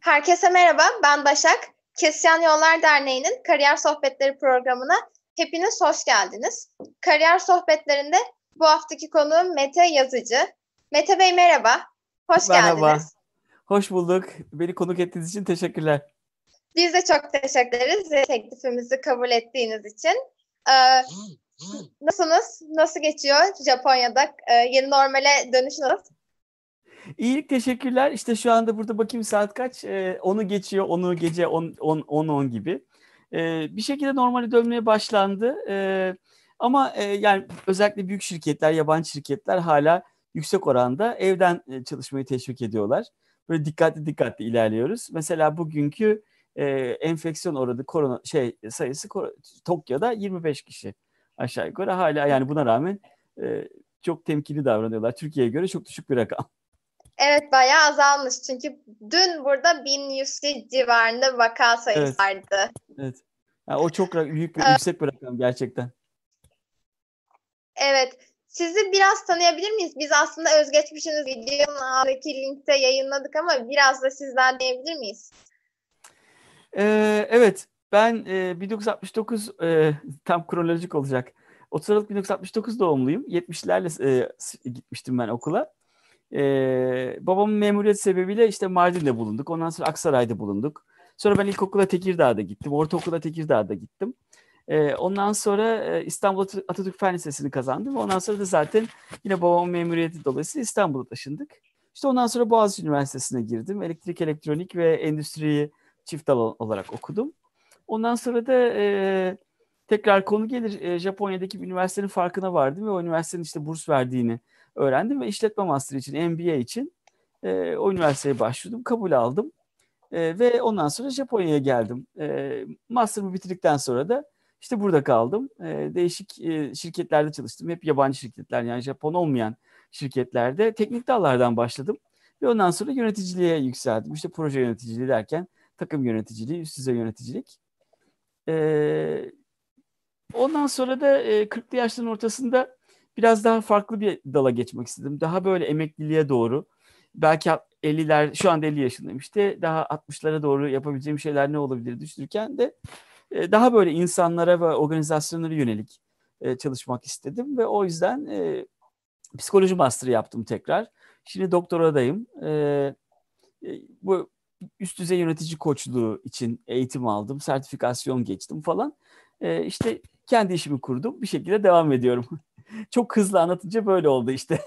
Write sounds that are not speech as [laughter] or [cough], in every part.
Herkese merhaba, ben Başak. Kesyan Yollar Derneği'nin Kariyer Sohbetleri programına hepiniz hoş geldiniz. Kariyer Sohbetlerinde bu haftaki konuğum Mete Yazıcı. Mete Bey merhaba, hoş merhaba. geldiniz. Hoş bulduk. Beni konuk ettiğiniz için teşekkürler. Biz de çok teşekkür ederiz teklifimizi kabul ettiğiniz için. Ee, nasılsınız? Nasıl geçiyor Japonya'da? Ee, yeni normale dönüş nasıl? İyilik teşekkürler. İşte şu anda burada bakayım saat kaç? Ee, onu geçiyor. Onu gece 10 10 10, 10 gibi. Ee, bir şekilde normale dönmeye başlandı. Ee, ama e, yani özellikle büyük şirketler, yabancı şirketler hala yüksek oranda evden e, çalışmayı teşvik ediyorlar. Böyle dikkatli dikkatli ilerliyoruz. Mesela bugünkü e, enfeksiyon oranı korona şey sayısı Tokyo'da 25 kişi aşağı yukarı hala yani buna rağmen e, çok temkinli davranıyorlar. Türkiye'ye göre çok düşük bir rakam. Evet bayağı azalmış çünkü dün burada 1100 civarında vaka sayısı Evet. vardı. Evet. Yani o çok büyük bir Evet. yüksek bir rakam gerçekten. Evet. Sizi biraz tanıyabilir miyiz? Biz aslında özgeçmişiniz videonun altındaki linkte yayınladık ama biraz da sizden dinleyebilir miyiz? Ee, evet ben e, 1969 e, tam kronolojik olacak. 30 Aralık 1969 doğumluyum. 70'lerle e, gitmiştim ben okula. Ee, babamın memuriyet sebebiyle işte Mardin'de bulunduk. Ondan sonra Aksaray'da bulunduk. Sonra ben ilkokula Tekirdağ'da gittim. Ortaokula Tekirdağ'da gittim. Ee, ondan sonra e, İstanbul Atatürk Fen Lisesi'ni kazandım. Ondan sonra da zaten yine babamın memuriyeti dolayısıyla İstanbul'a taşındık. İşte ondan sonra Boğaziçi Üniversitesi'ne girdim. Elektrik, elektronik ve endüstriyi çift dal olarak okudum. Ondan sonra da e, tekrar konu gelir e, Japonya'daki bir üniversitenin farkına vardım ve o üniversitenin işte burs verdiğini öğrendim ve işletme master için, MBA için e, o üniversiteye başvurdum, kabul aldım E, ve ondan sonra Japonya'ya geldim. E, master'ımı bitirdikten sonra da işte burada kaldım. E, değişik e, şirketlerde çalıştım. Hep yabancı şirketler yani Japon olmayan şirketlerde teknik dallardan başladım. Ve ondan sonra yöneticiliğe yükseldim. İşte proje yöneticiliği derken takım yöneticiliği, üst düzey yöneticilik. Ee, ondan sonra da e, 40'lı yaşların ortasında biraz daha farklı bir dala geçmek istedim. Daha böyle emekliliğe doğru. Belki 50'ler, şu anda 50 yaşındayım işte. Daha 60'lara doğru yapabileceğim şeyler ne olabilir düşünürken de e, daha böyle insanlara ve organizasyonlara yönelik e, çalışmak istedim. Ve o yüzden e, psikoloji master'ı yaptım tekrar. Şimdi doktoradayım. Bu üst düzey yönetici koçluğu için eğitim aldım, sertifikasyon geçtim falan. İşte kendi işimi kurdum, bir şekilde devam ediyorum. [laughs] [laughs] Çok hızlı anlatınca böyle oldu işte. [laughs]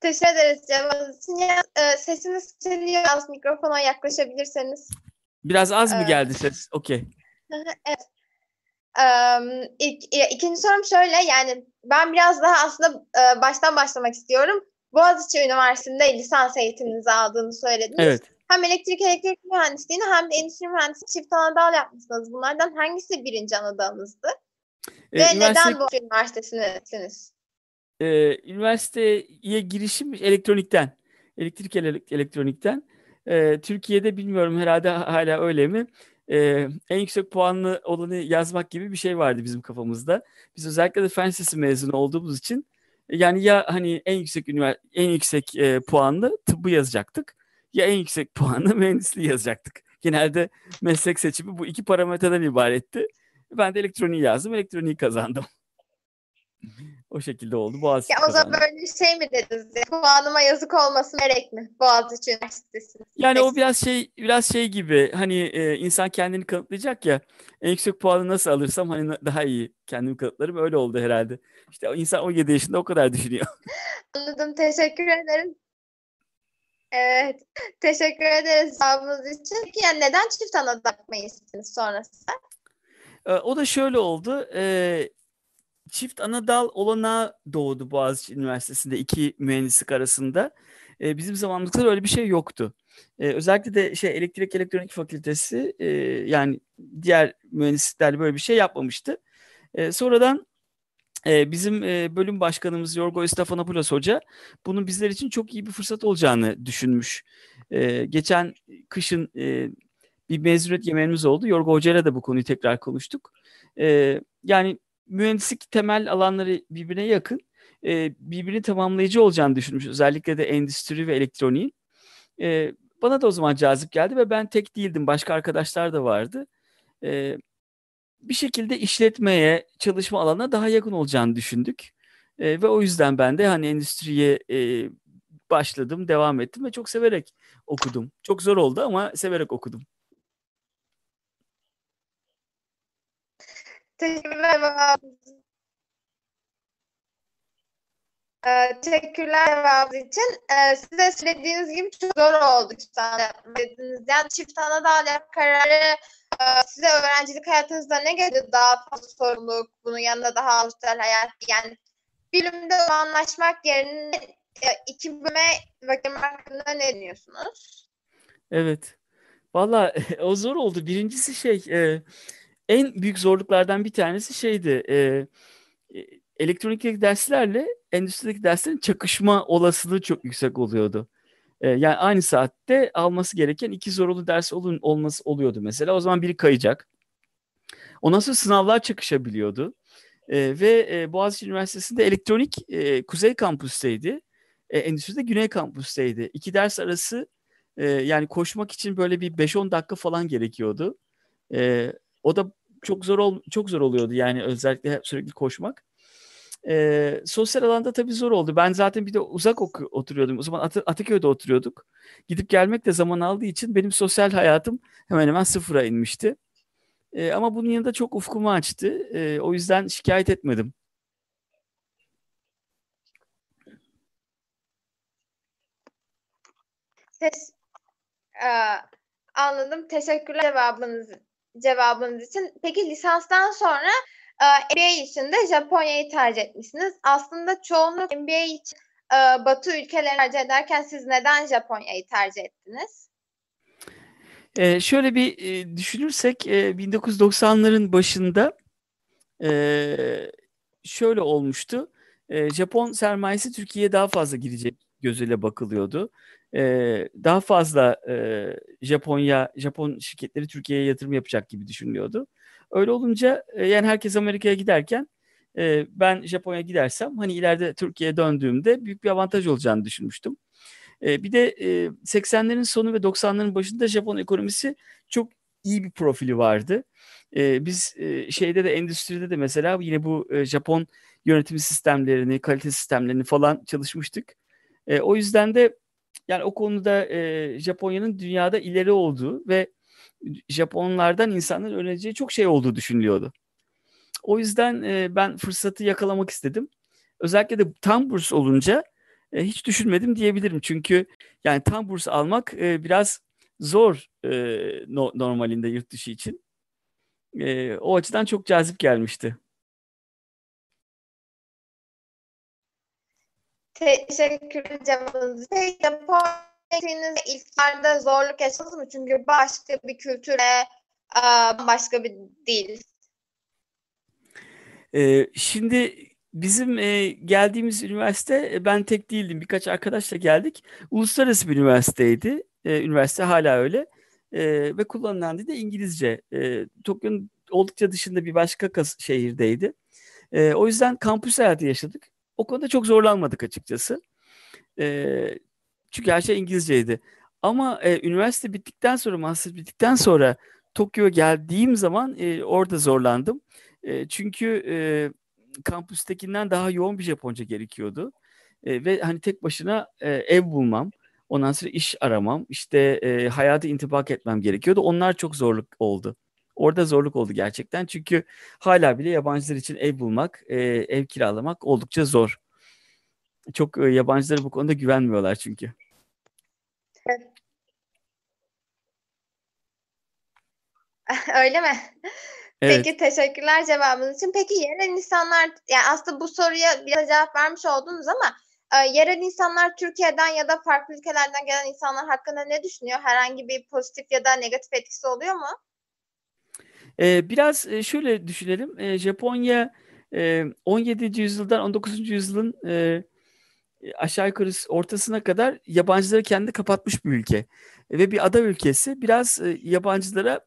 Teşekkür ederiz cevabınız için. Ya, e, sesiniz geliyor. Az mikrofona yaklaşabilirseniz. Biraz az mı Evet. geldi ses? Okey. evet. Em, ilk, ikinci sorum şöyle yani ben biraz daha aslında e, baştan başlamak istiyorum. Boğaziçi Üniversitesi'nde lisans eğitiminizi aldığını söylediniz. Evet. Hem elektrik elektrik mühendisliğini hem de endüstri mühendisliği çift anadal yapmışsınız. Bunlardan hangisi birinci anadalınızdı? Ee, Ve üniversite- neden Boğaziçi Üniversitesi'ndesiniz? e, üniversiteye girişim elektronikten, elektrik ele- elektronikten. E, Türkiye'de bilmiyorum herhalde hala öyle mi? E, en yüksek puanlı olanı yazmak gibi bir şey vardı bizim kafamızda. Biz özellikle de fen lisesi mezunu olduğumuz için yani ya hani en yüksek ünivers- en yüksek e, puanlı tıbbı yazacaktık ya en yüksek puanlı [laughs] mühendisliği yazacaktık. Genelde meslek seçimi bu iki parametreden ibaretti. Ben de elektroniği yazdım, elektroniği kazandım. O şekilde oldu. Boğaziçi Ya o zaman kazandı. böyle şey mi dediniz? Ya, puanıma yazık olmasın gerek mi? Boğaziçi Üniversitesi. Yani o biraz şey biraz şey gibi hani e, insan kendini kanıtlayacak ya en yüksek puanı nasıl alırsam hani daha iyi kendimi kanıtlarım öyle oldu herhalde. İşte insan 17 yaşında o kadar düşünüyor. [laughs] Anladım. Teşekkür ederim. Evet. [laughs] Teşekkür ederiz cevabınız için. Peki yani neden çift anadal yapmayı istediniz sonrasında? E, o da şöyle oldu. e, çift ana dal olanağı doğdu Boğaziçi Üniversitesi'nde iki mühendislik arasında. E, bizim zamanımızda öyle bir şey yoktu. E, özellikle de şey elektrik elektronik fakültesi e, yani diğer mühendislikler böyle bir şey yapmamıştı. E, sonradan bizim bölüm başkanımız Yorgo Stefanopoulos Hoca bunun bizler için çok iyi bir fırsat olacağını düşünmüş. Geçen kışın bir mezuniyet yemeğimiz oldu. Yorgo Hoca'yla da bu konuyu tekrar konuştuk. Yani mühendislik temel alanları birbirine yakın. birbirini tamamlayıcı olacağını düşünmüş. Özellikle de endüstri ve elektroniğin. Bana da o zaman cazip geldi ve ben tek değildim. Başka arkadaşlar da vardı. Bir şekilde işletmeye, çalışma alanına daha yakın olacağını düşündük. E, ve o yüzden ben de hani endüstriye e, başladım, devam ettim ve çok severek okudum. Çok zor oldu ama severek okudum. Teşekkürler ee, teşekkürler cevabınız için. Ee, size söylediğiniz gibi çok zor oldu çift Yani çift ana dal kararı size öğrencilik hayatınızda ne geldi? Daha fazla sorumluluk, bunun yanında daha sosyal hayat. Yani bilimde anlaşmak yerine e, iki bölüme vakit hakkında ne diyorsunuz? Evet. Valla [laughs] o zor oldu. Birincisi şey e, en büyük zorluklardan bir tanesi şeydi. E, e elektronikteki derslerle endüstrideki derslerin çakışma olasılığı çok yüksek oluyordu. E, yani aynı saatte alması gereken iki zorunlu ders olun, olması oluyordu mesela. O zaman biri kayacak. Ondan sonra sınavlar çakışabiliyordu. E, ve e, Boğaziçi Üniversitesi'nde elektronik e, kuzey kampüsteydi. E, endüstride güney kampüsteydi. İki ders arası e, yani koşmak için böyle bir 5-10 dakika falan gerekiyordu. E, o da çok zor ol, çok zor oluyordu yani özellikle sürekli koşmak. E, sosyal alanda tabii zor oldu. Ben zaten bir de uzak oku, oturuyordum. O zaman At- Ataköy'de oturuyorduk. Gidip gelmek de zaman aldığı için benim sosyal hayatım hemen hemen sıfıra inmişti. E, ama bunun yanında çok ufkumu açtı. E, o yüzden şikayet etmedim. Tes ee, anladım. Teşekkürler cevabınız cevabınız için. Peki lisanstan sonra e, MBA için de Japonya'yı tercih etmişsiniz. Aslında çoğunluk MBA için e, Batı ülkeleri tercih ederken siz neden Japonya'yı tercih ettiniz? Ee, şöyle bir e, düşünürsek e, 1990'ların başında e, şöyle olmuştu. E, Japon sermayesi Türkiye'ye daha fazla girecek gözüyle bakılıyordu. E, daha fazla e, Japonya, Japon şirketleri Türkiye'ye yatırım yapacak gibi düşünülüyordu. Öyle olunca e, yani herkes Amerika'ya giderken e, ben Japonya gidersem hani ileride Türkiye'ye döndüğümde büyük bir avantaj olacağını düşünmüştüm. E, bir de e, 80'lerin sonu ve 90'ların başında Japon ekonomisi çok iyi bir profili vardı. Biz şeyde de endüstride de mesela yine bu Japon yönetim sistemlerini, kalite sistemlerini falan çalışmıştık. O yüzden de yani o konuda Japonya'nın dünyada ileri olduğu ve Japonlardan insanların öğreneceği çok şey olduğu düşünülüyordu. O yüzden e, ben fırsatı yakalamak istedim. Özellikle de tam burs olunca e, hiç düşünmedim diyebilirim. Çünkü yani tam burs almak e, biraz zor e, no, normalinde yurt dışı için. E, o açıdan çok cazip gelmişti. Teşekkür cevabınız. Şey, Japonya'nın ilk zorluk yaşadınız mı? Çünkü başka bir kültüre, başka bir dil. Ee, şimdi bizim e, geldiğimiz üniversite e, ben tek değildim. Birkaç arkadaşla geldik. Uluslararası bir üniversiteydi. E, üniversite hala öyle. E, ve kullanılan dil de İngilizce. E, Tokyo'nun oldukça dışında bir başka kas- şehirdeydi. E, o yüzden kampüs hayatı yaşadık. O konuda çok zorlanmadık açıkçası. E, çünkü her şey İngilizceydi. Ama e, üniversite bittikten sonra, master bittikten sonra Tokyo'ya geldiğim zaman e, orada zorlandım. E, çünkü e, kampüstekinden daha yoğun bir Japonca gerekiyordu. E, ve hani tek başına e, ev bulmam, ondan sonra iş aramam, işte e, hayata intibak etmem gerekiyordu. Onlar çok zorluk oldu. Orada zorluk oldu gerçekten. Çünkü hala bile yabancılar için ev bulmak, e, ev kiralamak oldukça zor. Çok e, yabancılara bu konuda güvenmiyorlar çünkü. [laughs] Öyle mi? Evet. Peki teşekkürler cevabınız için. Peki yerel insanlar, yani aslında bu soruya biraz cevap vermiş oldunuz ama e, yerel insanlar Türkiye'den ya da farklı ülkelerden gelen insanlar hakkında ne düşünüyor? Herhangi bir pozitif ya da negatif etkisi oluyor mu? Ee, biraz e, şöyle düşünelim. E, Japonya e, 17. yüzyıldan 19. yüzyılın e, aşağı yukarı ortasına kadar yabancıları kendi kapatmış bir ülke. Ve bir ada ülkesi biraz e, yabancılara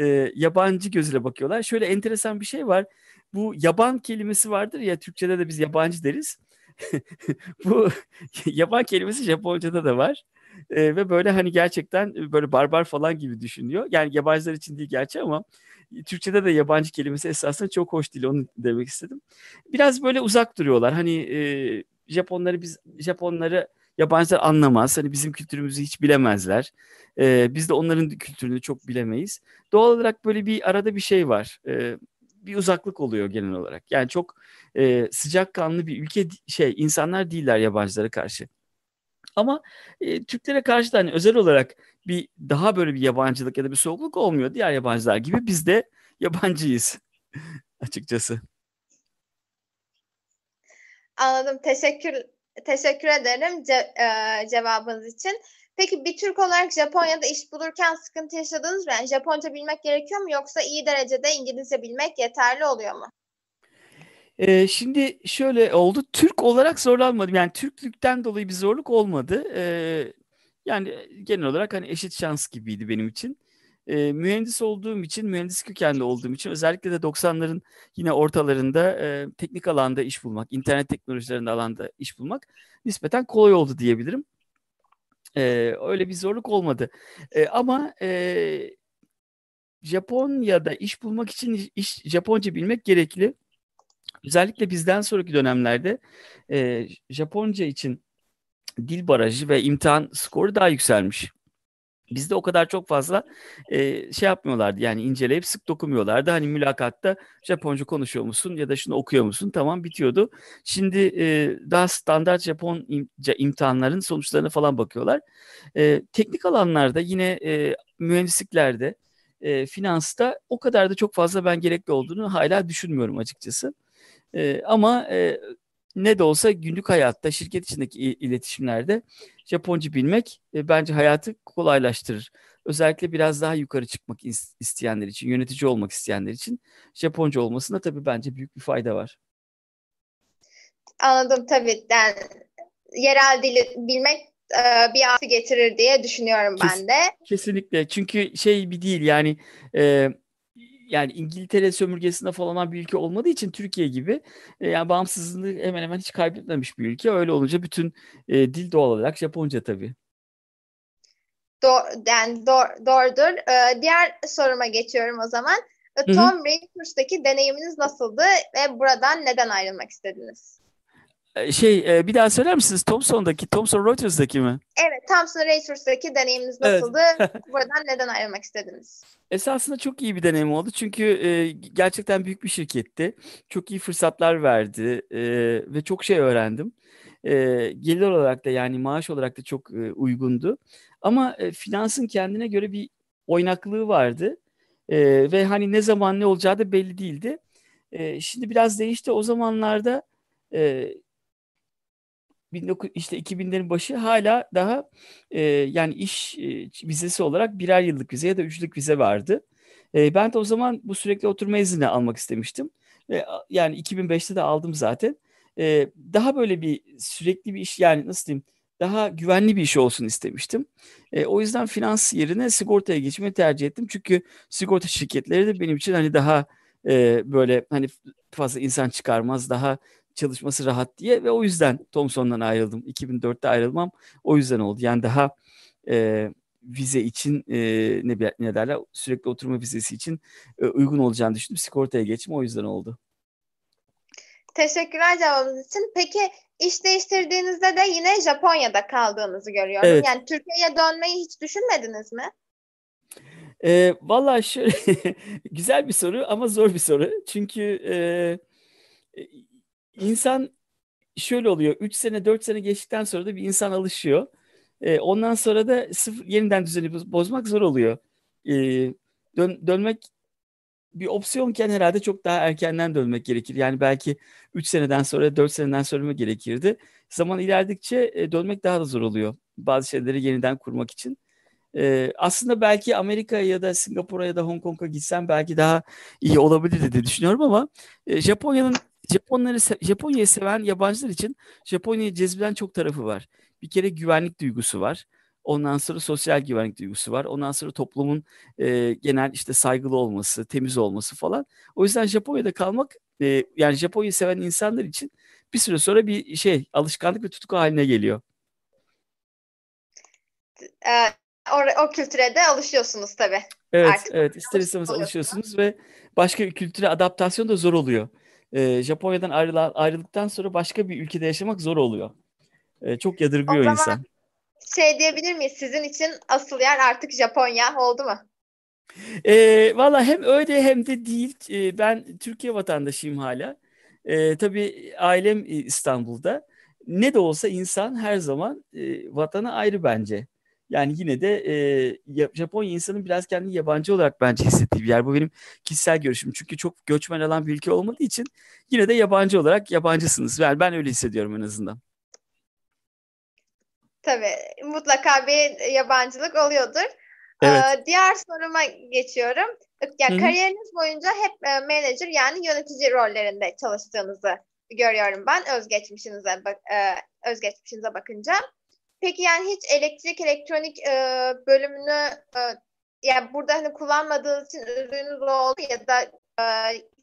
e, yabancı gözüyle bakıyorlar. Şöyle enteresan bir şey var. Bu yaban kelimesi vardır ya Türkçe'de de biz yabancı deriz. [laughs] bu [laughs] yaban kelimesi Japonca'da da var. E, ve böyle hani gerçekten böyle barbar falan gibi düşünüyor. Yani yabancılar için değil gerçi ama Türkçe'de de yabancı kelimesi esasında çok hoş değil onu demek istedim. Biraz böyle uzak duruyorlar. Hani e, Japonları biz Japonları yabancılar anlamaz. Hani bizim kültürümüzü hiç bilemezler. E, biz de onların kültürünü çok bilemeyiz. Doğal olarak böyle bir arada bir şey var. E, bir uzaklık oluyor genel olarak. Yani çok e, sıcakkanlı bir ülke şey insanlar değiller yabancılara karşı. Ama e, Türklere karşı da hani özel olarak bir daha böyle bir yabancılık ya da bir soğukluk olmuyor. Diğer yabancılar gibi biz de yabancıyız [laughs] açıkçası. Anladım. Teşekkür teşekkür ederim ce, e, cevabınız için. Peki bir Türk olarak Japonya'da iş bulurken sıkıntı yaşadınız mı? Yani Japonca bilmek gerekiyor mu yoksa iyi derecede İngilizce bilmek yeterli oluyor mu? Ee, şimdi şöyle oldu. Türk olarak zorlanmadım. Yani Türklükten dolayı bir zorluk olmadı. Ee, yani genel olarak hani eşit şans gibiydi benim için. Ee, mühendis olduğum için, mühendis kökenli olduğum için özellikle de 90'ların yine ortalarında e, teknik alanda iş bulmak, internet teknolojilerinde alanda iş bulmak nispeten kolay oldu diyebilirim. Ee, öyle bir zorluk olmadı. Ee, ama e, Japonya'da iş bulmak için iş Japonca bilmek gerekli. Özellikle bizden sonraki dönemlerde e, Japonca için dil barajı ve imtihan skoru daha yükselmiş. Bizde o kadar çok fazla e, şey yapmıyorlardı yani inceleyip sık dokumuyorlardı. Hani mülakatta Japonca konuşuyor musun ya da şunu okuyor musun tamam bitiyordu. Şimdi e, daha standart Japonca imtihanların sonuçlarına falan bakıyorlar. E, teknik alanlarda yine e, mühendisliklerde, e, finansta o kadar da çok fazla ben gerekli olduğunu hala düşünmüyorum açıkçası. E, ama e, ne de olsa günlük hayatta, şirket içindeki iletişimlerde Japonca bilmek e, bence hayatı kolaylaştırır. Özellikle biraz daha yukarı çıkmak isteyenler için, yönetici olmak isteyenler için Japonca olmasında tabii bence büyük bir fayda var. Anladım tabii. Yani yerel dili bilmek e, bir artı getirir diye düşünüyorum Kes, ben de. Kesinlikle. Çünkü şey bir değil yani e, yani İngiltere sömürgesinde falan bir ülke olmadığı için Türkiye gibi e, yani bağımsızlığını hemen hemen hiç kaybetmemiş bir ülke. Öyle olunca bütün e, dil doğal olarak Japonca tabii. Doğ, yani doğ, doğrudur. Ee, diğer soruma geçiyorum o zaman. Tom Rangers'taki deneyiminiz nasıldı ve buradan neden ayrılmak istediniz? Şey bir daha söyler misiniz? Thomson'daki, Thomson Reuters'daki mi? Evet, Thomson Reuters'daki deneyiminiz nasıldı? Evet. [laughs] Buradan neden ayrılmak istediniz? Esasında çok iyi bir deneyim oldu. Çünkü e, gerçekten büyük bir şirketti. Çok iyi fırsatlar verdi e, ve çok şey öğrendim. E, gelir olarak da yani maaş olarak da çok e, uygundu. Ama e, finansın kendine göre bir oynaklığı vardı. E, ve hani ne zaman ne olacağı da belli değildi. E, şimdi biraz değişti. O zamanlarda e, 19, işte 2000'lerin başı hala daha e, yani iş e, vizesi olarak birer yıllık vize ya da üçlük vize vardı. E, ben de o zaman bu sürekli oturma izni almak istemiştim. E, yani 2005'te de aldım zaten. E, daha böyle bir sürekli bir iş yani nasıl diyeyim daha güvenli bir iş olsun istemiştim. E, o yüzden finans yerine sigortaya geçmeyi tercih ettim. Çünkü sigorta şirketleri de benim için hani daha e, böyle hani fazla insan çıkarmaz, daha çalışması rahat diye ve o yüzden Thomson'dan ayrıldım. 2004'te ayrılmam o yüzden oldu. Yani daha e, vize için e, ne, ne derler sürekli oturma vizesi için e, uygun olacağını düşündüm. Sigortaya geçim o yüzden oldu. Teşekkürler cevabınız için. Peki iş değiştirdiğinizde de yine Japonya'da kaldığınızı görüyorum. Evet. Yani Türkiye'ye dönmeyi hiç düşünmediniz mi? E, Valla şöyle [laughs] güzel bir soru ama zor bir soru. Çünkü e, insan şöyle oluyor. 3 sene 4 sene geçtikten sonra da bir insan alışıyor. E, ondan sonra da sıfır, yeniden düzeni bozmak zor oluyor. E, dön, dönmek bir opsiyonken herhalde çok daha erkenden dönmek gerekir. Yani belki 3 seneden sonra 4 seneden sonra mı gerekirdi. Zaman ilerledikçe e, dönmek daha da zor oluyor. Bazı şeyleri yeniden kurmak için. Ee, aslında belki Amerika'ya ya da Singapur'a ya da Hong Kong'a gitsem belki daha iyi olabilirdi diye düşünüyorum ama e, Japonya'nın Japonları Japonya'yı seven yabancılar için Japonya'yı cezbeden çok tarafı var. Bir kere güvenlik duygusu var. Ondan sonra sosyal güvenlik duygusu var. Ondan sonra toplumun e, genel işte saygılı olması, temiz olması falan. O yüzden Japonya'da kalmak e, yani Japonya'yı seven insanlar için bir süre sonra bir şey alışkanlık ve tutku haline geliyor. Ee, o, o kültüre de alışıyorsunuz tabii. Evet, Artık evet. İster istemez alışıyorsunuz ve başka bir kültüre adaptasyon da zor oluyor. Ee, Japonya'dan ayrılan, ayrıldıktan sonra başka bir ülkede yaşamak zor oluyor. Ee, çok yadırgıyor o zaman insan. Şey diyebilir miyiz? Sizin için asıl yer artık Japonya oldu mu? E, Valla hem öyle hem de değil. E, ben Türkiye vatandaşıyım hala. E, tabii ailem İstanbul'da. Ne de olsa insan her zaman e, vatana ayrı bence. Yani yine de e, Japonya insanın biraz kendini yabancı olarak bence hissettiği bir yer. Bu benim kişisel görüşüm. Çünkü çok göçmen alan bir ülke olmadığı için yine de yabancı olarak yabancısınız. Yani ben öyle hissediyorum en azından. Tabii mutlaka bir yabancılık oluyordur. Evet. Ee, diğer soruma geçiyorum. Yani kariyeriniz boyunca hep e, manager yani yönetici rollerinde çalıştığınızı görüyorum ben özgeçmişinize bak, e, özgeçmişinize bakınca. Peki yani hiç elektrik elektronik e, bölümünü e, yani burada hani kullanmadığınız için üzüldüğünüz oldu ya da e,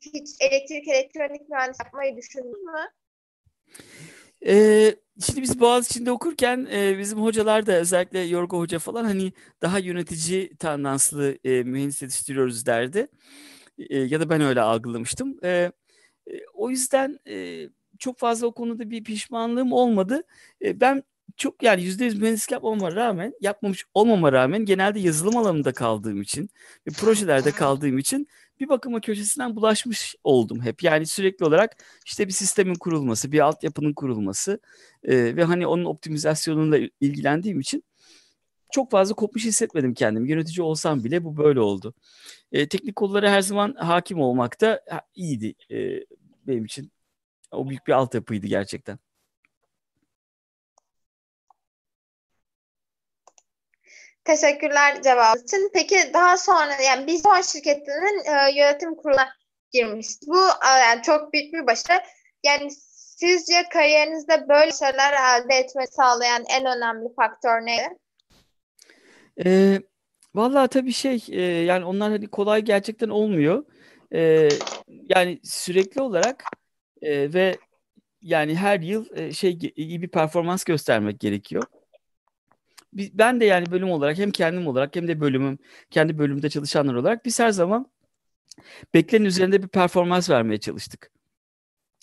hiç elektrik elektronik mühendis yapmayı düşündünüz mü? Ee, şimdi biz Boğaziçi'nde okurken e, bizim hocalar da özellikle Yorgo Hoca falan hani daha yönetici tandanslı e, mühendis yetiştiriyoruz derdi. E, ya da ben öyle algılamıştım. E, e, o yüzden e, çok fazla o konuda bir pişmanlığım olmadı. E, ben çok yani yüzde yüz mühendislik yapmama rağmen yapmamış olmama rağmen genelde yazılım alanında kaldığım için ve projelerde kaldığım için bir bakıma köşesinden bulaşmış oldum hep. Yani sürekli olarak işte bir sistemin kurulması, bir altyapının kurulması e, ve hani onun optimizasyonuyla ilgilendiğim için çok fazla kopmuş hissetmedim kendimi. Yönetici olsam bile bu böyle oldu. E, teknik kollara her zaman hakim olmak da iyiydi e, benim için. O büyük bir altyapıydı gerçekten. Teşekkürler cevabı için. Peki daha sonra yani biz bu şirketinin e, yönetim kuruluna girmiştik. Bu e, yani çok büyük bir başarı. Yani sizce kariyerinizde böyle şeyler elde etmeyi sağlayan en önemli faktör ne? E, vallahi tabii şey e, yani onlar hani kolay gerçekten olmuyor. E, yani sürekli olarak e, ve yani her yıl e, şey iyi bir performans göstermek gerekiyor ben de yani bölüm olarak hem kendim olarak hem de bölümüm, kendi bölümde çalışanlar olarak biz her zaman beklenen üzerinde bir performans vermeye çalıştık.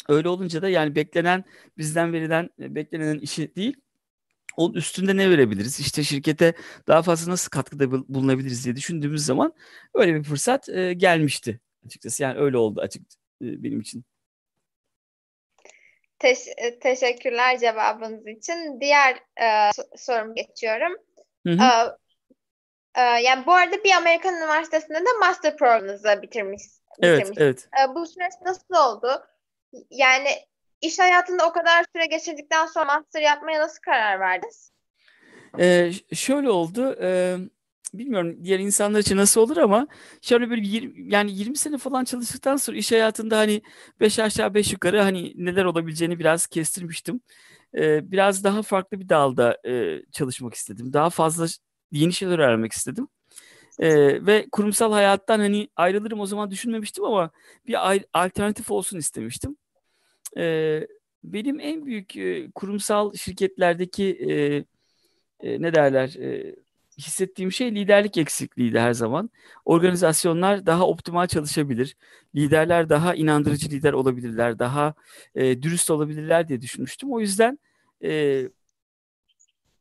Öyle olunca da yani beklenen bizden verilen beklenen işi değil onun üstünde ne verebiliriz? İşte şirkete daha fazla nasıl katkıda bulunabiliriz diye düşündüğümüz zaman öyle bir fırsat e, gelmişti açıkçası. Yani öyle oldu açık e, benim için. Teş- e, teşekkürler cevabınız için. Diğer e, sorum geçiyorum. Hı hı. E, e, yani bu arada bir Amerikan Üniversitesi'nde de master programınızı bitirmiş. Evet, bitirmiş. evet. E, bu süreç nasıl oldu? Yani iş hayatında o kadar süre geçirdikten sonra master yapmaya nasıl karar verdiniz? Ee, şöyle oldu. E, bilmiyorum diğer insanlar için nasıl olur ama şöyle bir 20, yani 20 sene falan çalıştıktan sonra iş hayatında hani 5 aşağı 5 yukarı hani neler olabileceğini biraz kestirmiştim. Ee, biraz daha farklı bir dalda e, çalışmak istedim. Daha fazla yeni şeyler öğrenmek istedim. Ee, ve kurumsal hayattan hani ayrılırım o zaman düşünmemiştim ama bir alternatif olsun istemiştim. Ee, benim en büyük e, kurumsal şirketlerdeki e, e, ne derler e, hissettiğim şey liderlik eksikliğiydi her zaman. Organizasyonlar daha optimal çalışabilir. Liderler daha inandırıcı lider olabilirler. Daha e, dürüst olabilirler diye düşünmüştüm. O yüzden e,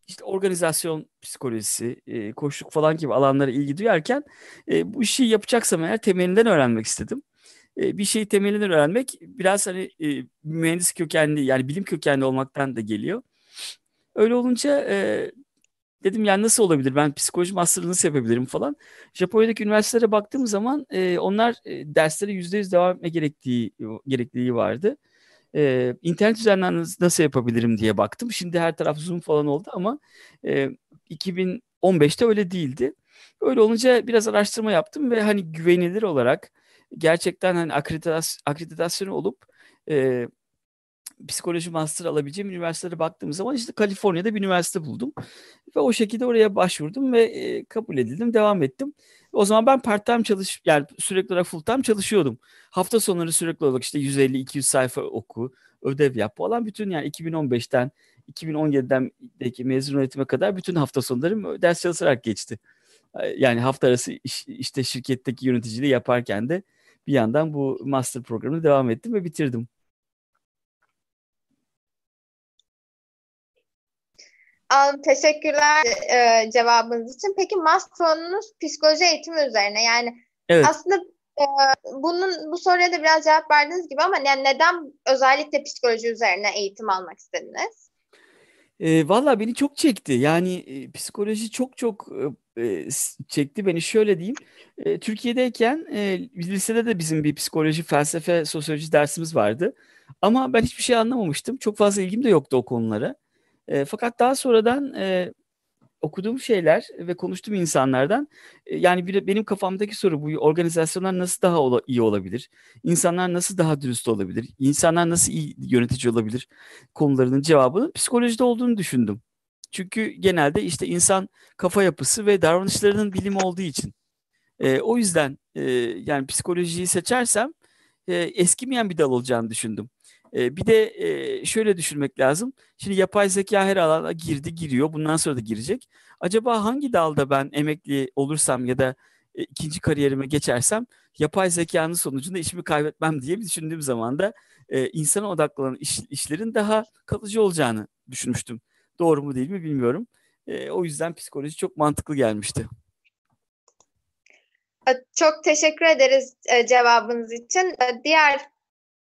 işte organizasyon psikolojisi, e, koşluk falan gibi alanlara ilgi duyarken e, bu işi yapacaksam eğer temelinden öğrenmek istedim. E, bir şeyi temelinden öğrenmek biraz hani e, mühendis kökenli yani bilim kökenli olmaktan da geliyor. Öyle olunca e, Dedim yani nasıl olabilir? Ben psikoloji master'ı nasıl yapabilirim falan. Japonya'daki üniversitelere baktığım zaman e, onlar e, derslere yüz devam etme gerektiği gerekliliği vardı. E, internet üzerinden nasıl yapabilirim diye baktım. Şimdi her taraf Zoom falan oldu ama e, 2015'te öyle değildi. Öyle olunca biraz araştırma yaptım ve hani güvenilir olarak gerçekten hani akreditas akreditasyon olup e, psikoloji master alabileceğim üniversitelere baktığım zaman işte Kaliforniya'da bir üniversite buldum. Ve o şekilde oraya başvurdum ve e, kabul edildim, devam ettim. O zaman ben part time çalış yani sürekli olarak full time çalışıyordum. Hafta sonları sürekli olarak işte 150-200 sayfa oku, ödev yap falan bütün yani 2015'ten 2017'den mezuniyetime kadar bütün hafta sonlarım ders çalışarak geçti. Yani hafta arası iş, işte şirketteki yöneticiliği yaparken de bir yandan bu master programını devam ettim ve bitirdim. Anladım. Teşekkürler e, cevabınız için. Peki masteronunuz psikoloji eğitimi üzerine. Yani evet. aslında e, bunun bu soruya da biraz cevap verdiğiniz gibi ama yani neden özellikle psikoloji üzerine eğitim almak istediniz? E, Valla beni çok çekti. Yani e, psikoloji çok çok e, çekti beni. Şöyle diyeyim. E, Türkiye'deyken e, lisede de bizim bir psikoloji, felsefe, sosyoloji dersimiz vardı. Ama ben hiçbir şey anlamamıştım. Çok fazla ilgim de yoktu o konulara. E, fakat daha sonradan e, okuduğum şeyler ve konuştuğum insanlardan e, yani bir, benim kafamdaki soru bu organizasyonlar nasıl daha ola, iyi olabilir? İnsanlar nasıl daha dürüst olabilir? İnsanlar nasıl iyi yönetici olabilir? Konularının cevabının psikolojide olduğunu düşündüm. Çünkü genelde işte insan kafa yapısı ve davranışlarının bilimi olduğu için. E, o yüzden e, yani psikolojiyi seçersem e, eskimeyen bir dal olacağını düşündüm. E, bir de e, şöyle düşünmek lazım. Şimdi yapay zeka her alana girdi, giriyor. Bundan sonra da girecek. Acaba hangi dalda ben emekli olursam ya da e, ikinci kariyerime geçersem yapay zekanın sonucunda işimi kaybetmem diye bir düşündüğüm zaman da e, insana odaklanan iş, işlerin daha kalıcı olacağını düşünmüştüm. Doğru mu değil mi bilmiyorum. E, o yüzden psikoloji çok mantıklı gelmişti. Çok teşekkür ederiz cevabınız için. Diğer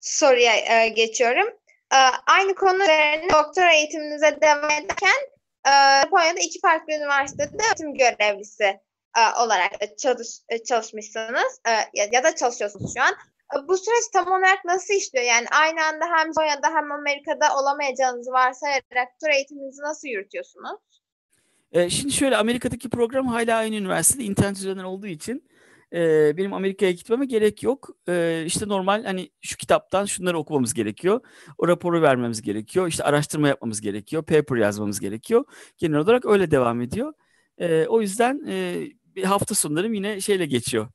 soruya e, geçiyorum. E, aynı konu üzerine doktora eğitiminize devam ederken e, Japonya'da iki farklı üniversitede eğitim görevlisi e, olarak çalış, e, çalışmışsınız e, ya, ya da çalışıyorsunuz şu an. E, bu süreç tam olarak nasıl işliyor? Yani aynı anda hem Japonya'da hem Amerika'da olamayacağınızı varsayarak doktora eğitiminizi nasıl yürütüyorsunuz? E, şimdi şöyle Amerika'daki program hala aynı üniversitede internet üzerinden olduğu için benim Amerika'ya gitmeme gerek yok. E, işte normal hani şu kitaptan şunları okumamız gerekiyor. O raporu vermemiz gerekiyor. İşte araştırma yapmamız gerekiyor. Paper yazmamız gerekiyor. Genel olarak öyle devam ediyor. O yüzden e, hafta sonlarım yine şeyle geçiyor.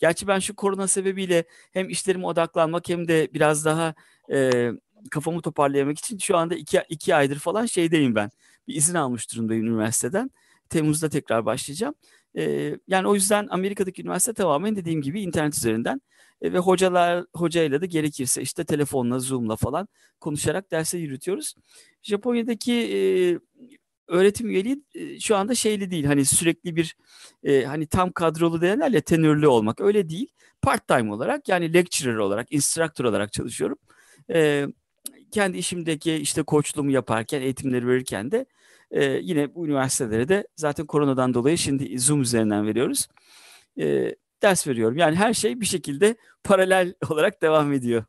Gerçi ben şu korona sebebiyle hem işlerime odaklanmak hem de biraz daha e, kafamı toparlayamak için şu anda iki, iki aydır falan şeydeyim ben. Bir izin almış durumdayım üniversiteden. Temmuz'da tekrar başlayacağım. E, yani o yüzden Amerika'daki üniversite tamamen dediğim gibi internet üzerinden e, ve hocalar hocayla da gerekirse işte telefonla, Zoom'la falan konuşarak derse yürütüyoruz. Japonya'daki e, öğretim üyeliği e, şu anda şeyli değil. Hani sürekli bir e, hani tam kadrolu derler ya tenürlü olmak öyle değil. Part time olarak yani lecturer olarak, instructor olarak çalışıyorum. E, kendi işimdeki işte koçluğumu yaparken, eğitimleri verirken de e, yine bu üniversitelere de zaten koronadan dolayı şimdi Zoom üzerinden veriyoruz. E, ders veriyorum. Yani her şey bir şekilde paralel [laughs] olarak devam ediyor.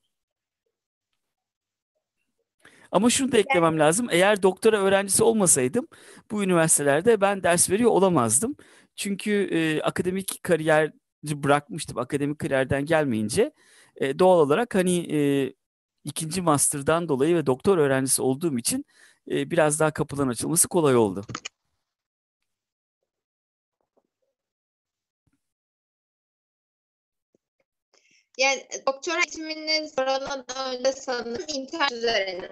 Ama şunu da eklemem lazım. Eğer doktora öğrencisi olmasaydım bu üniversitelerde ben ders veriyor olamazdım. Çünkü e, akademik kariyer bırakmıştım. Akademik kariyerden gelmeyince e, doğal olarak hani e, ikinci master'dan dolayı ve doktor öğrencisi olduğum için e, biraz daha kapıların açılması kolay oldu. Yani doktora eğitiminiz koronadan önce sanırım internet üzerinden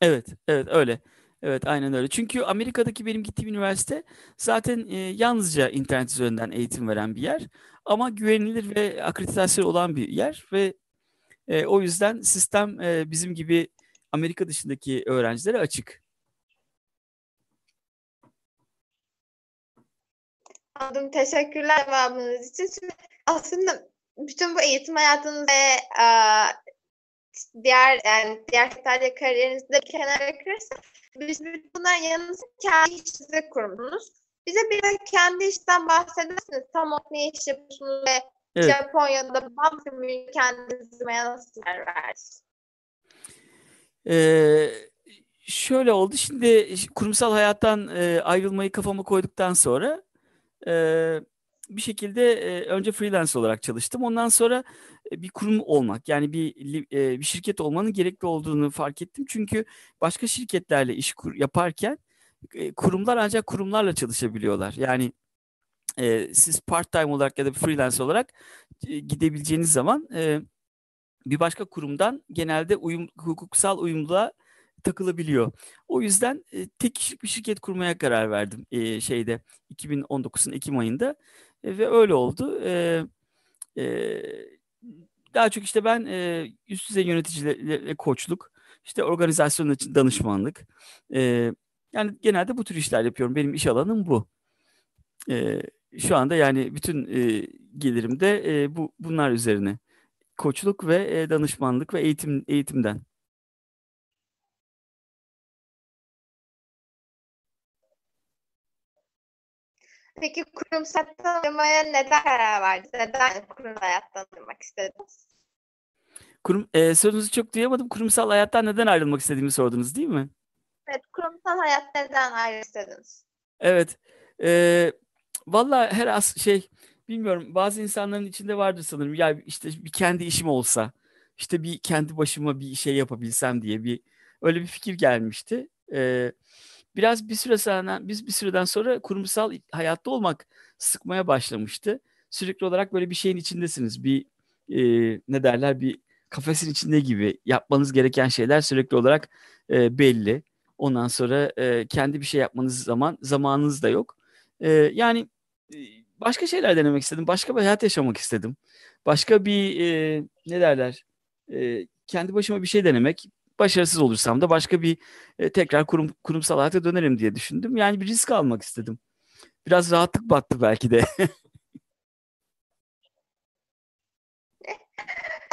Evet, evet öyle. Evet, aynen öyle. Çünkü Amerika'daki benim gittiğim üniversite zaten e, yalnızca internet üzerinden eğitim veren bir yer. Ama güvenilir ve akreditasyon olan bir yer ve e, o yüzden sistem e, bizim gibi Amerika dışındaki öğrencilere açık. Anladım. Teşekkürler cevabınız için. Şimdi aslında bütün bu eğitim hayatınız ve e, diğer yani diğer sektörde kariyerinizde bir kenara bırakırsak biz bunların yanınızda kendi işinizi kurmuşsunuz. Bize bir de kendi işten bahsedersiniz. Tam olarak ne iş yapıyorsunuz ve evet. Japonya'da bir kendinizi nasıl yer verdiniz? Ee, şöyle oldu. Şimdi kurumsal hayattan e, ayrılmayı kafama koyduktan sonra e, bir şekilde e, önce freelance olarak çalıştım. Ondan sonra bir kurum olmak yani bir bir şirket olmanın gerekli olduğunu fark ettim. Çünkü başka şirketlerle iş kur, yaparken kurumlar ancak kurumlarla çalışabiliyorlar. Yani e, siz part time olarak ya da freelance olarak e, gidebileceğiniz zaman e, bir başka kurumdan genelde uyum, hukuksal uyumluluğa takılabiliyor. O yüzden e, tek kişilik bir şirket kurmaya karar verdim e, şeyde 2019'un Ekim ayında e, ve öyle oldu. E, e, daha çok işte ben e, üst düzey yöneticilerle koçluk, işte organizasyon için danışmanlık, e, yani genelde bu tür işler yapıyorum. Benim iş alanım bu. E, şu anda yani bütün e, gelirim de e, bu bunlar üzerine. Koçluk ve e, danışmanlık ve eğitim eğitimden. Peki kurumsal tanımaya neden karar verdiniz? Neden kurumsal hayattan ayrılmak istediniz? Kurum, e, sorunuzu çok duyamadım. Kurumsal hayattan neden ayrılmak istediğimi sordunuz değil mi? Evet, kurumsal hayat neden ayrı istediniz? Evet. E, Valla her as şey bilmiyorum bazı insanların içinde vardır sanırım. Ya işte bir kendi işim olsa işte bir kendi başıma bir şey yapabilsem diye bir öyle bir fikir gelmişti. Ee, biraz bir süre sonra biz bir süreden sonra kurumsal hayatta olmak sıkmaya başlamıştı. Sürekli olarak böyle bir şeyin içindesiniz. Bir e, ne derler bir kafesin içinde gibi yapmanız gereken şeyler sürekli olarak e, belli. Ondan sonra e, kendi bir şey yapmanız zaman zamanınız da yok. E, yani başka şeyler denemek istedim. Başka bir hayat yaşamak istedim. Başka bir e, ne derler? E, kendi başıma bir şey denemek. Başarısız olursam da başka bir e, tekrar kurum, kurumsal hayata dönerim diye düşündüm. Yani bir risk almak istedim. Biraz rahatlık battı belki de. [laughs]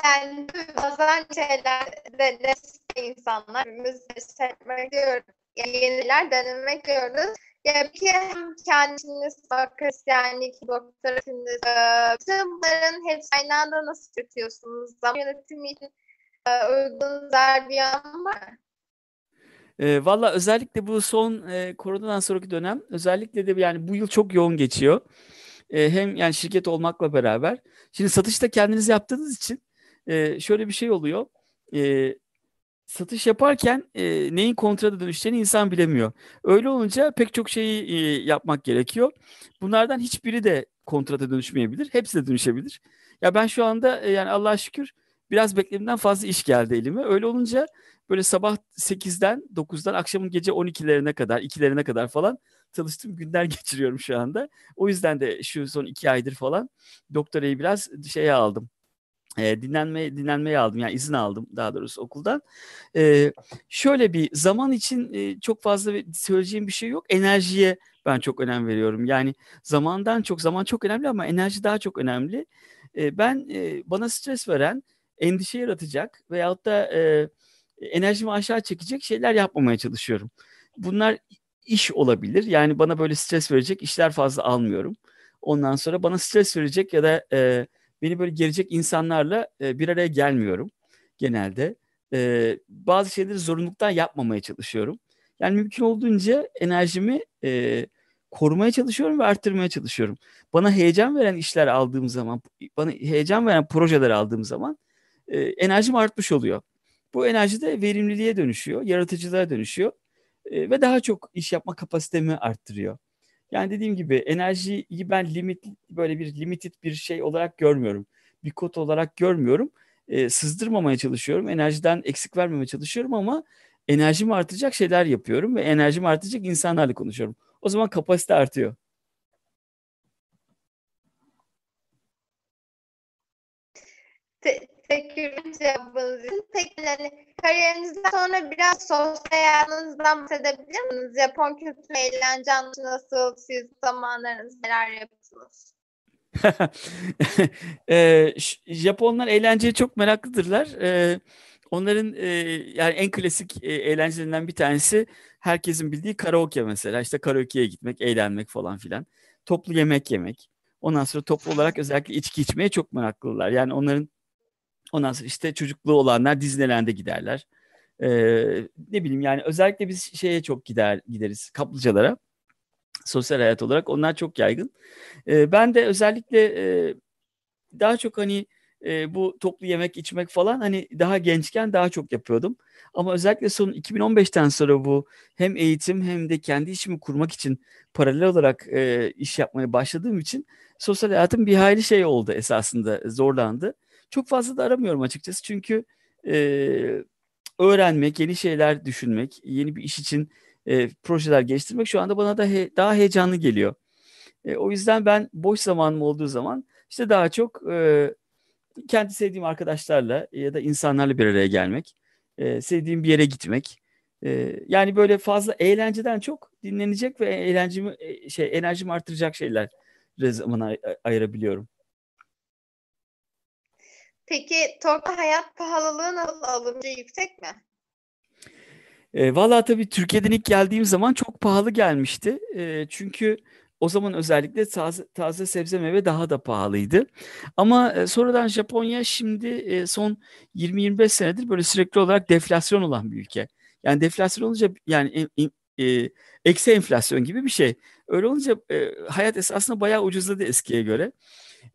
yani bazen şeylerde de insanlar biz hissetmek diyoruz. Yani yeniler denemek diyoruz. Ya bir kere hem kendiniz akademisyenlik, doktorasınız, bütün bunların hepsi aynı anda nasıl yürütüyorsunuz? Zaman yönetimi için e, uygun bir yan var mı? E, Valla özellikle bu son e, koronadan sonraki dönem özellikle de yani bu yıl çok yoğun geçiyor. E, hem yani şirket olmakla beraber. Şimdi satışta kendiniz yaptığınız için e, şöyle bir şey oluyor. E, satış yaparken e, neyin kontrada dönüşeceğini insan bilemiyor. Öyle olunca pek çok şeyi e, yapmak gerekiyor. Bunlardan hiçbiri de kontrata dönüşmeyebilir. Hepsi de dönüşebilir. Ya ben şu anda e, yani Allah'a şükür biraz beklediğimden fazla iş geldi elime. Öyle olunca böyle sabah 8'den 9'dan akşamın gece 12'lerine kadar 2'lerine kadar falan çalıştığım günler [laughs] geçiriyorum şu anda. O yüzden de şu son iki aydır falan doktorayı biraz şeye aldım e, dinlenme dinlenmeye aldım yani izin aldım daha doğrusu okuldan. E, şöyle bir zaman için e, çok fazla söyleyeceğim bir şey yok. Enerjiye ben çok önem veriyorum. Yani zamandan çok zaman çok önemli ama enerji daha çok önemli. E, ben e, bana stres veren, endişe yaratacak veyahut da e, enerjimi aşağı çekecek şeyler yapmamaya çalışıyorum. Bunlar iş olabilir. Yani bana böyle stres verecek işler fazla almıyorum. Ondan sonra bana stres verecek ya da e, beni böyle gelecek insanlarla e, bir araya gelmiyorum genelde. E, bazı şeyleri zorunluluktan yapmamaya çalışıyorum. Yani mümkün olduğunca enerjimi e, korumaya çalışıyorum ve arttırmaya çalışıyorum. Bana heyecan veren işler aldığım zaman, bana heyecan veren projeler aldığım zaman e, enerjim artmış oluyor. Bu enerji de verimliliğe dönüşüyor, yaratıcılığa dönüşüyor e, ve daha çok iş yapma kapasitemi arttırıyor. Yani dediğim gibi enerjiyi ben limit böyle bir limited bir şey olarak görmüyorum. Bir kod olarak görmüyorum. E, sızdırmamaya çalışıyorum. Enerjiden eksik vermemeye çalışıyorum ama enerjimi artacak şeyler yapıyorum ve enerjimi artacak insanlarla konuşuyorum. O zaman kapasite artıyor. Te- teşekkürler cevabınız için. Peki kariyerinizden sonra biraz sosyal hayatınızdan bahsedebilir misiniz? Japon kültürü eğlence anlayışı nasıl? Siz zamanlarınız neler yapıyorsunuz? [laughs] e, Japonlar eğlenceye çok meraklıdırlar. E, onların e, yani en klasik e, eğlencelerinden bir tanesi herkesin bildiği karaoke mesela. İşte karaoke'ye gitmek, eğlenmek falan filan. Toplu yemek yemek. Ondan sonra toplu olarak özellikle içki içmeye çok meraklılar. Yani onların Ondan sonra işte çocukluğu olanlar Disneyland'e giderler. Ee, ne bileyim yani özellikle biz şeye çok gider gideriz kaplıcalara. Sosyal hayat olarak onlar çok yaygın. Ee, ben de özellikle e, daha çok hani e, bu toplu yemek içmek falan hani daha gençken daha çok yapıyordum. Ama özellikle son 2015'ten sonra bu hem eğitim hem de kendi işimi kurmak için paralel olarak e, iş yapmaya başladığım için sosyal hayatım bir hayli şey oldu esasında zorlandı. Çok fazla da aramıyorum açıkçası çünkü e, öğrenmek, yeni şeyler düşünmek, yeni bir iş için e, projeler geliştirmek şu anda bana da he, daha heyecanlı geliyor. E, o yüzden ben boş zamanım olduğu zaman işte daha çok e, kendi sevdiğim arkadaşlarla ya da insanlarla bir araya gelmek, e, sevdiğim bir yere gitmek. E, yani böyle fazla eğlenceden çok dinlenecek ve eğlencemi e, şey enerjimi artıracak şeyler zaman ay- ayırabiliyorum. Peki Tokyo hayat pahalılığı nasıl alımcı yüksek mi? E, Valla tabii Türkiye'den ilk geldiğim zaman çok pahalı gelmişti. E, çünkü o zaman özellikle taze, taze sebze meyve daha da pahalıydı. Ama e, sonradan Japonya şimdi e, son 20-25 senedir böyle sürekli olarak deflasyon olan bir ülke. Yani deflasyon olunca yani e, e, eksi enflasyon gibi bir şey. Öyle olunca e, hayat esasında bayağı ucuzladı eskiye göre.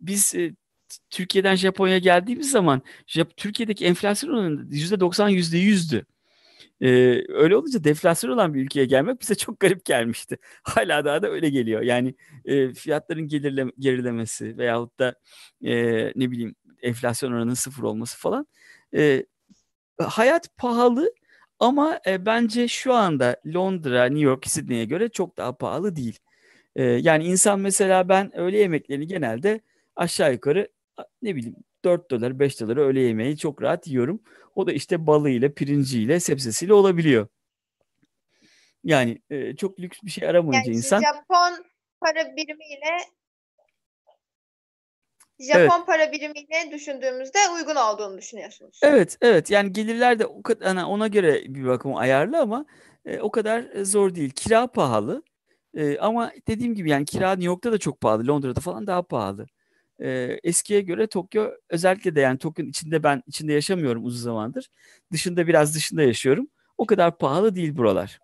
Biz e, Türkiye'den Japonya'ya geldiğimiz zaman Jap Türkiye'deki enflasyon oranı %90 %100'dü. Ee, öyle olunca deflasyon olan bir ülkeye gelmek bize çok garip gelmişti. [laughs] Hala daha da öyle geliyor. Yani e, fiyatların gelirle, gerilemesi veyahut da e, ne bileyim enflasyon oranının sıfır olması falan. E, hayat pahalı ama e, bence şu anda Londra, New York, Sydney'e göre çok daha pahalı değil. E, yani insan mesela ben öğle yemeklerini genelde aşağı yukarı ne bileyim 4 dolar 5 dolar öğle yemeği çok rahat yiyorum. O da işte balıyla, pirinciyle, sebzesiyle olabiliyor. Yani e, çok lüks bir şey aramayınca Yani insan. Japon para birimiyle Japon Evet. para birimiyle düşündüğümüzde uygun olduğunu düşünüyorsunuz. Evet, evet. Yani gelirler de o kadar hani ona göre bir bakıma ayarlı ama e, o kadar e, zor değil. Kira pahalı. E, ama dediğim gibi yani kira New York'ta da çok pahalı. Londra'da falan daha pahalı. E, eskiye göre Tokyo özellikle de yani Tokyo'nun içinde ben içinde yaşamıyorum uzun zamandır. Dışında biraz dışında yaşıyorum. O kadar pahalı değil buralar.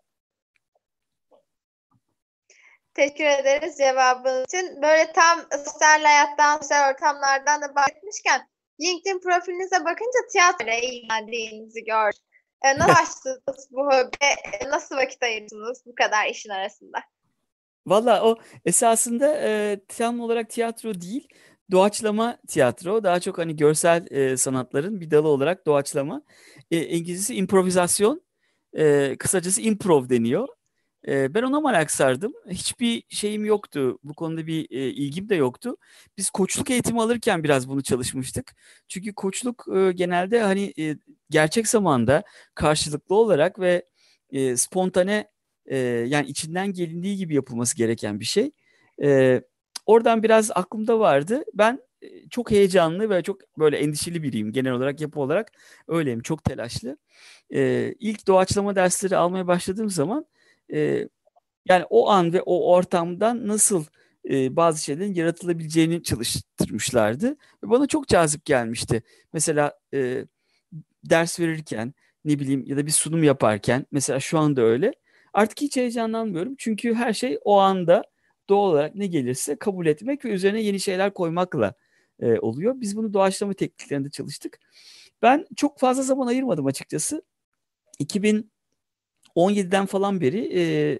Teşekkür ederiz cevabınız için. Böyle tam sosyal hayattan, sosyal ortamlardan da bahsetmişken LinkedIn profilinize bakınca tiyatroyla ilgilendiğinizi gördüm. E, nasıl [laughs] başladınız bu hobiye? Nasıl vakit ayırdınız bu kadar işin arasında? Valla o esasında e, tam olarak tiyatro değil, doğaçlama tiyatro. Daha çok hani görsel e, sanatların bir dalı olarak doğaçlama. E, İngilizcesi improvizasyon, e, kısacası improv deniyor. E, ben ona merak sardım. Hiçbir şeyim yoktu, bu konuda bir e, ilgim de yoktu. Biz koçluk eğitimi alırken biraz bunu çalışmıştık. Çünkü koçluk e, genelde hani e, gerçek zamanda karşılıklı olarak ve e, spontane e, yani içinden gelindiği gibi yapılması gereken bir şey. E, oradan biraz aklımda vardı. Ben e, çok heyecanlı ve çok böyle endişeli biriyim genel olarak yapı olarak öyleyim çok telaşlı. E, ilk doğaçlama dersleri almaya başladığım zaman e, yani o an ve o ortamdan nasıl e, bazı şeylerin yaratılabileceğini çalıştırmışlardı ve bana çok cazip gelmişti. Mesela e, ders verirken ne bileyim ya da bir sunum yaparken mesela şu anda öyle. Artık hiç heyecanlanmıyorum çünkü her şey o anda doğal olarak ne gelirse kabul etmek ve üzerine yeni şeyler koymakla e, oluyor. Biz bunu doğaçlama tekniklerinde çalıştık. Ben çok fazla zaman ayırmadım açıkçası. 2017'den falan beri e,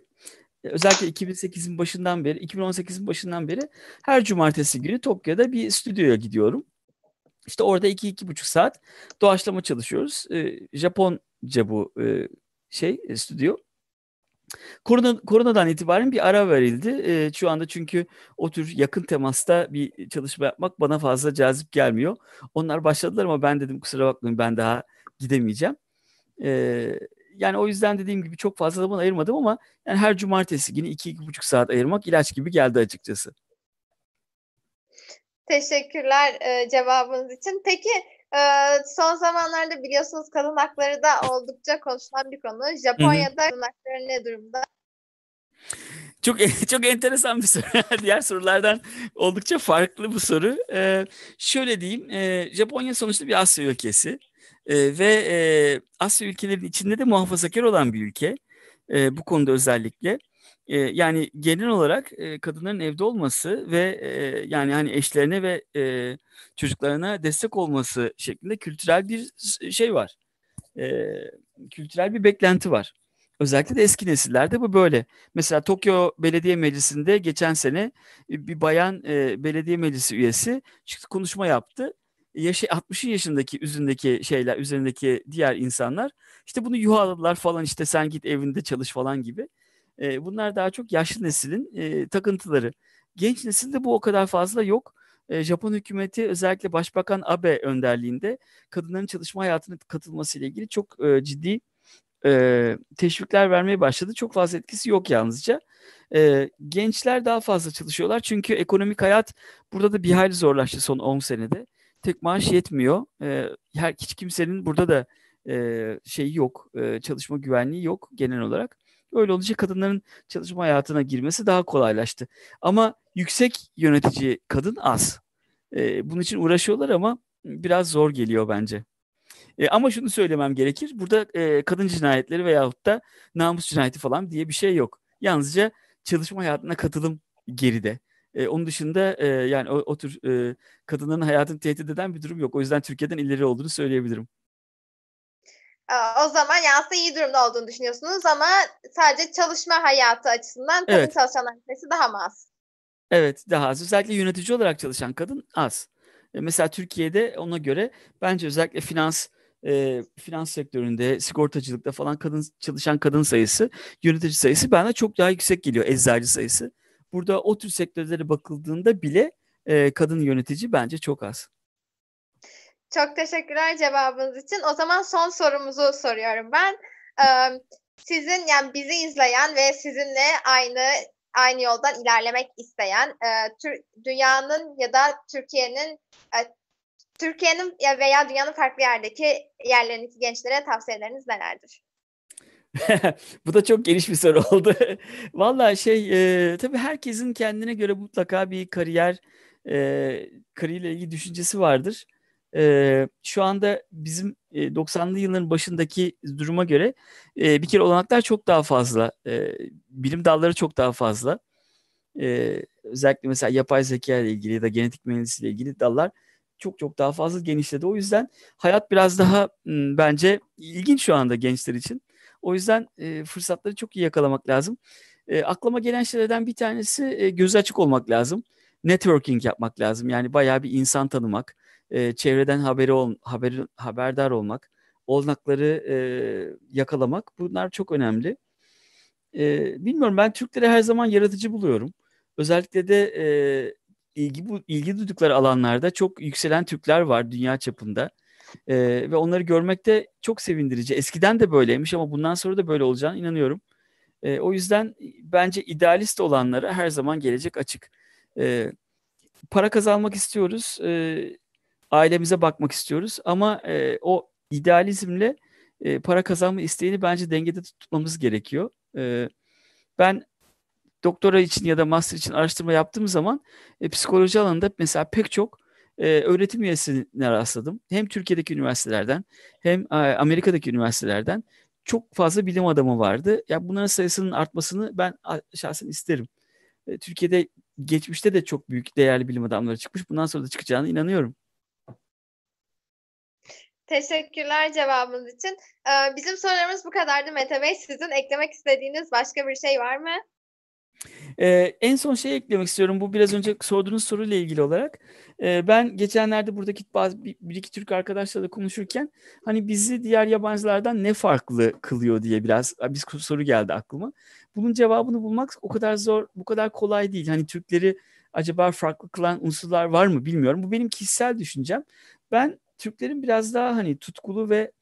özellikle 2008'in başından beri, 2018'in başından beri her cumartesi günü Tokyo'da bir stüdyoya gidiyorum. İşte orada iki iki buçuk saat doğaçlama çalışıyoruz. E, Japonca bu e, şey e, stüdyo. Korona, koronadan itibaren bir ara verildi. E, şu anda çünkü o tür yakın temasta bir çalışma yapmak bana fazla cazip gelmiyor. Onlar başladılar ama ben dedim kusura bakmayın ben daha gidemeyeceğim. E, yani o yüzden dediğim gibi çok fazla zaman ayırmadım ama yani her cumartesi günü iki iki buçuk saat ayırmak ilaç gibi geldi açıkçası. Teşekkürler e, cevabınız için. Peki e, son zamanlarda biliyorsunuz kadın hakları da oldukça konuşulan bir konu. Japonya'da kadın hakları ne durumda? Çok [laughs] çok enteresan bir soru. [laughs] Diğer sorulardan oldukça farklı bu soru. Ee, şöyle diyeyim, e, Japonya sonuçta bir Asya ülkesi e, ve e, Asya ülkelerinin içinde de muhafazakar olan bir ülke. E, bu konuda özellikle. E, yani genel olarak e, kadınların evde olması ve e, yani hani eşlerine ve e, çocuklarına destek olması şeklinde kültürel bir şey var. E, kültürel bir beklenti var. Özellikle de eski nesillerde bu böyle. Mesela Tokyo Belediye Meclisi'nde geçen sene bir bayan e, belediye meclisi üyesi çıktı konuşma yaptı. Yaşı 60 yaşındaki üzerindeki şeyler, üzerindeki diğer insanlar işte bunu yuhaladılar falan işte sen git evinde çalış falan gibi. E, bunlar daha çok yaşlı neslin e, takıntıları. Genç nesilde bu o kadar fazla yok. E, Japon hükümeti özellikle Başbakan Abe önderliğinde kadınların çalışma hayatına katılması ile ilgili çok e, ciddi e, teşvikler vermeye başladı. Çok fazla etkisi yok yalnızca. E, gençler daha fazla çalışıyorlar çünkü ekonomik hayat burada da bir hayli zorlaştı son 10 senede. Tek maaş yetmiyor. E, her hiç kimsenin burada da e, şeyi yok, e, çalışma güvenliği yok genel olarak. Öyle olunca kadınların çalışma hayatına girmesi daha kolaylaştı. Ama yüksek yönetici kadın az. E, bunun için uğraşıyorlar ama biraz zor geliyor bence. E, ama şunu söylemem gerekir. Burada e, kadın cinayetleri veyahut da namus cinayeti falan diye bir şey yok. Yalnızca çalışma hayatına katılım geride. E, onun dışında e, yani o, o tür e, kadınların hayatını tehdit eden bir durum yok. O yüzden Türkiye'den ileri olduğunu söyleyebilirim. O zaman yani iyi durumda olduğunu düşünüyorsunuz ama sadece çalışma hayatı açısından kadın evet. çalışanların sayısı daha mı az? Evet daha az. Özellikle yönetici olarak çalışan kadın az. E, mesela Türkiye'de ona göre bence özellikle finans e, finans sektöründe, sigortacılıkta falan kadın çalışan kadın sayısı, yönetici sayısı bana çok daha yüksek geliyor eczacı sayısı. Burada o tür sektörlere bakıldığında bile e, kadın yönetici bence çok az. Çok teşekkürler cevabınız için. O zaman son sorumuzu soruyorum ben. Sizin yani bizi izleyen ve sizinle aynı aynı yoldan ilerlemek isteyen e, dünyanın ya da Türkiye'nin e, Türkiye'nin veya dünyanın farklı yerdeki yerlerindeki gençlere tavsiyeleriniz nelerdir? [laughs] Bu da çok geniş bir soru oldu. [laughs] Valla şey e, tabii herkesin kendine göre mutlaka bir kariyer e, kariyerle ilgili düşüncesi vardır. E, şu anda bizim e, 90'lı yılların başındaki duruma göre e, bir kere olanaklar çok daha fazla. E, bilim dalları çok daha fazla. E, özellikle mesela yapay zeka ile ilgili ya da genetik mühendisliği ile ilgili dallar çok çok daha fazla genişledi. O yüzden hayat biraz daha bence ilginç şu anda gençler için. O yüzden e, fırsatları çok iyi yakalamak lazım. E, aklıma gelen şeylerden bir tanesi e, gözü açık olmak lazım. Networking yapmak lazım. Yani bayağı bir insan tanımak, e, çevreden haberi ol, haber, haberdar olmak, olanakları e, yakalamak. Bunlar çok önemli. E, bilmiyorum ben Türkleri her zaman yaratıcı buluyorum. Özellikle de e, ilgi bu ilgi duydukları alanlarda çok yükselen Türkler var dünya çapında. Ee, ve onları görmek de çok sevindirici. Eskiden de böyleymiş ama bundan sonra da böyle olacağına inanıyorum. Ee, o yüzden bence idealist olanlara her zaman gelecek açık. Ee, para kazanmak istiyoruz. Ee, ailemize bakmak istiyoruz ama e, o idealizmle e, para kazanma isteğini bence dengede tutmamız gerekiyor. E, ben doktora için ya da master için araştırma yaptığım zaman e, psikoloji alanında mesela pek çok e, öğretim üyesine rastladım. Hem Türkiye'deki üniversitelerden hem e, Amerika'daki üniversitelerden çok fazla bilim adamı vardı. Ya bunların sayısının artmasını ben şahsen isterim. E, Türkiye'de geçmişte de çok büyük değerli bilim adamları çıkmış. Bundan sonra da çıkacağına inanıyorum. Teşekkürler cevabınız için. Ee, bizim sorularımız bu kadardı Mete Bey. Sizin eklemek istediğiniz başka bir şey var mı? Ee, en son şey eklemek istiyorum. Bu biraz önce sorduğunuz soruyla ilgili olarak. Ee, ben geçenlerde buradaki bazı bir, bir iki Türk arkadaşlarla konuşurken hani bizi diğer yabancılardan ne farklı kılıyor diye biraz bir soru geldi aklıma. Bunun cevabını bulmak o kadar zor, bu kadar kolay değil. Hani Türkleri acaba farklı kılan unsurlar var mı bilmiyorum. Bu benim kişisel düşüncem. Ben Türklerin biraz daha hani tutkulu ve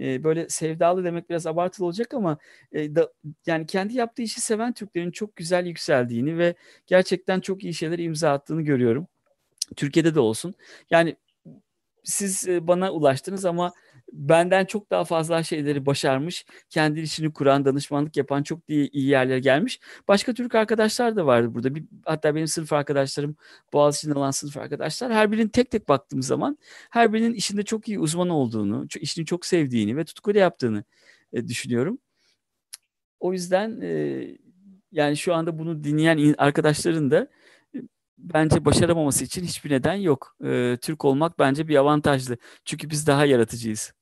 e, böyle sevdalı demek biraz abartılı olacak ama e, da, yani kendi yaptığı işi seven Türklerin çok güzel yükseldiğini ve gerçekten çok iyi şeyler imza attığını görüyorum. Türkiye'de de olsun. Yani siz e, bana ulaştınız ama benden çok daha fazla şeyleri başarmış, kendi işini kuran, danışmanlık yapan çok iyi, iyi yerlere gelmiş. Başka Türk arkadaşlar da vardı burada. Bir, hatta benim sınıf arkadaşlarım, Boğaziçi'nde olan sınıf arkadaşlar. Her birinin tek tek baktığım zaman her birinin işinde çok iyi uzman olduğunu, işini çok sevdiğini ve tutkuyla yaptığını e, düşünüyorum. O yüzden e, yani şu anda bunu dinleyen arkadaşların da e, bence başaramaması için hiçbir neden yok. Ee, Türk olmak bence bir avantajlı. Çünkü biz daha yaratıcıyız.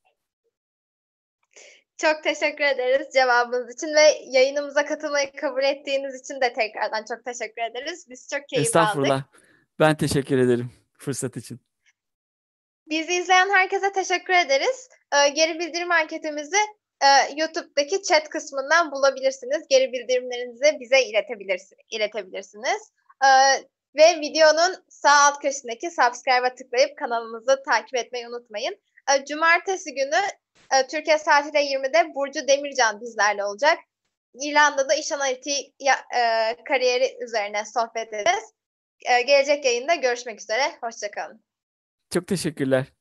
Çok teşekkür ederiz cevabınız için ve yayınımıza katılmayı kabul ettiğiniz için de tekrardan çok teşekkür ederiz. Biz çok keyif Estağfurullah. aldık. Ben teşekkür ederim fırsat için. Bizi izleyen herkese teşekkür ederiz. Ee, geri bildirim anketimizi e, YouTube'daki chat kısmından bulabilirsiniz. Geri bildirimlerinizi bize iletebilirsiniz. iletebilirsiniz. Ee, ve videonun sağ alt köşesindeki subscribe'a tıklayıp kanalımızı takip etmeyi unutmayın. Ee, Cumartesi günü e, Türkiye saatiyle 20'de Burcu Demircan bizlerle olacak. İrlanda'da iş analitiği e, kariyeri üzerine sohbet edeceğiz. E, gelecek yayında görüşmek üzere. Hoşçakalın. Çok teşekkürler.